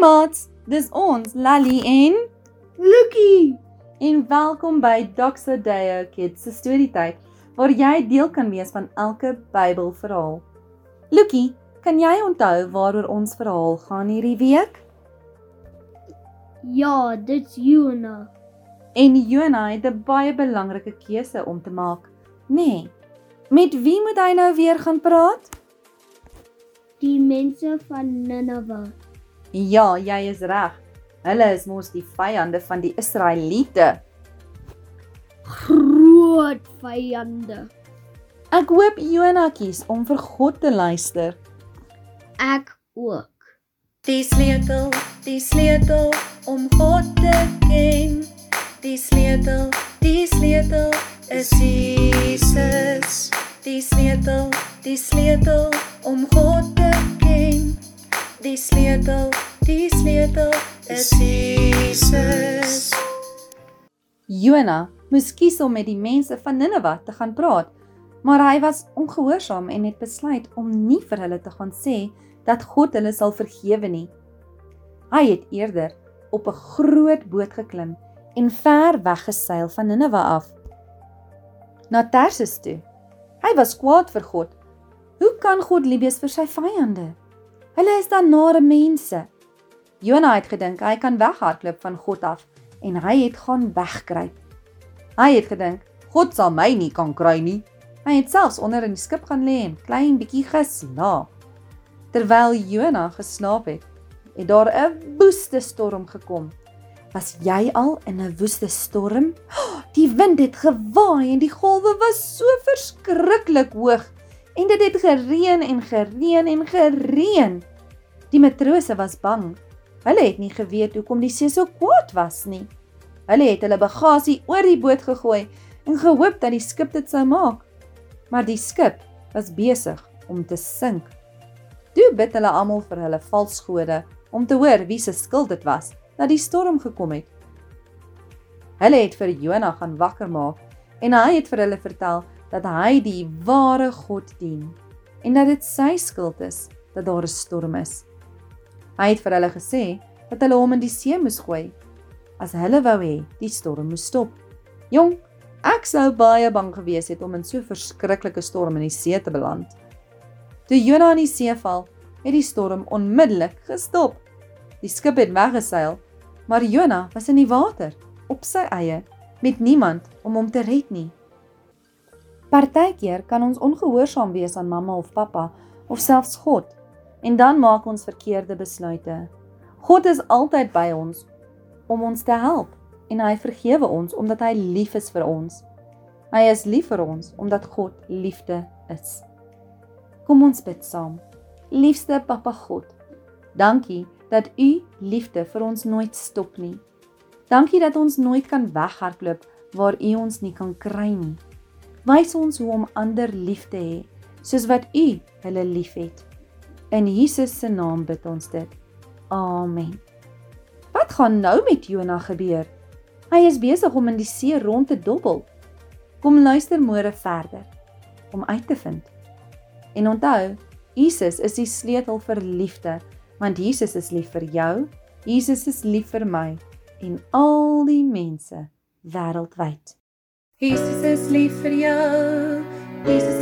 Kats, dis ons, Lally en Lucky. en welkom by Doxa Deo Kids se storietyd waar jy deel kan wees van elke Bybelverhaal. Lucky, kan jy onthou waaroor ons verhaal gaan hierdie week? Ja, dit's Jona. En Jona het 'n baie belangrike keuse om te maak, nê? Nee. Met wie moet hy nou weer gaan praat? Die mense van Nineve. Ja, jy is reg. Hulle is mos die vyande van die Israeliete. Groot vyande. Ek hoop Jona kies om vir God te luister. Ek ook. Die sleutel, die sleutel om God te ken. Die sleutel, die sleutel is Jesus. Die sleutel, die sleutel om God te ken. Die sleutel, die sleutel is Jesus. Jona moes kies om met die mense van Nineve te gaan praat, maar hy was ongehoorsaam en het besluit om nie vir hulle te gaan sê dat God hulle sal vergewe nie. Hy het eerder op 'n groot boot geklim en ver weggeseil van Nineve af na Tarsus toe. Hy was kwaad vir God. Hoe kan God lief wees vir sy vyande? Hulle is dan nare mense. Jona het gedink hy kan weghardloop van God af en hy het gaan wegkruip. Hy het gedink God sal my nie kan kry nie. Hy het selfs onder in die skip gaan lê en klein bietjie geslaap. Terwyl Jona geslaap het, het daar 'n woeste storm gekom. Was jy al in 'n woeste storm? Die wind het gewaai en die golwe was so verskriklik hoog en dit het gereën en gereën en gereën. Die matrose was bang. Hulle het nie geweet hoekom die see so kwaad was nie. Hulle het hulle bagasie oor die boot gegooi en gehoop dat die skip dit sou maak. Maar die skip was besig om te sink. Toe bid hulle almal vir hulle valsgode om te hoor wie se skuld dit was dat die storm gekom het. Hulle het vir Jona gaan wakker maak en hy het vir hulle vertel dat hy die ware God dien en dat dit sy skuld is dat daar 'n storm is. Hy het vir hulle gesê dat hulle hom in die see moes gooi as hulle wou hê die storm moes stop. Jong, ek sou baie bang gewees het om in so 'n verskriklike storm in die see te beland. Toe Jona in die see val, het die storm onmiddellik gestop. Die skip het weggeseil, maar Jona was in die water op sy eie met niemand om hom te red nie. Partykeer kan ons ongehoorsaam wees aan mamma of pappa of selfs God en dan maak ons verkeerde besluite. God is altyd by ons om ons te help en hy vergewe ons omdat hy lief is vir ons. Hy is lief vir ons omdat God liefde is. Kom ons bid saam. Liefste Papa God, dankie dat U liefde vir ons nooit stop nie. Dankie dat ons nooit kan weghardloop waar U ons nie kan kry nie. Wys ons hoe om ander lief te hê, soos wat U hulle liefhet. In Jesus se naam bid ons dit. Amen. Wat gaan nou met Jona gebeur? Hy is besig om in die see rond te dobbel. Kom luister môre verder om uit te vind. En onthou, Jesus is die sleutel vir liefde, want Jesus is lief vir jou, Jesus is lief vir my en al die mense wêreldwyd. Jesus is lief vir jou. Jesus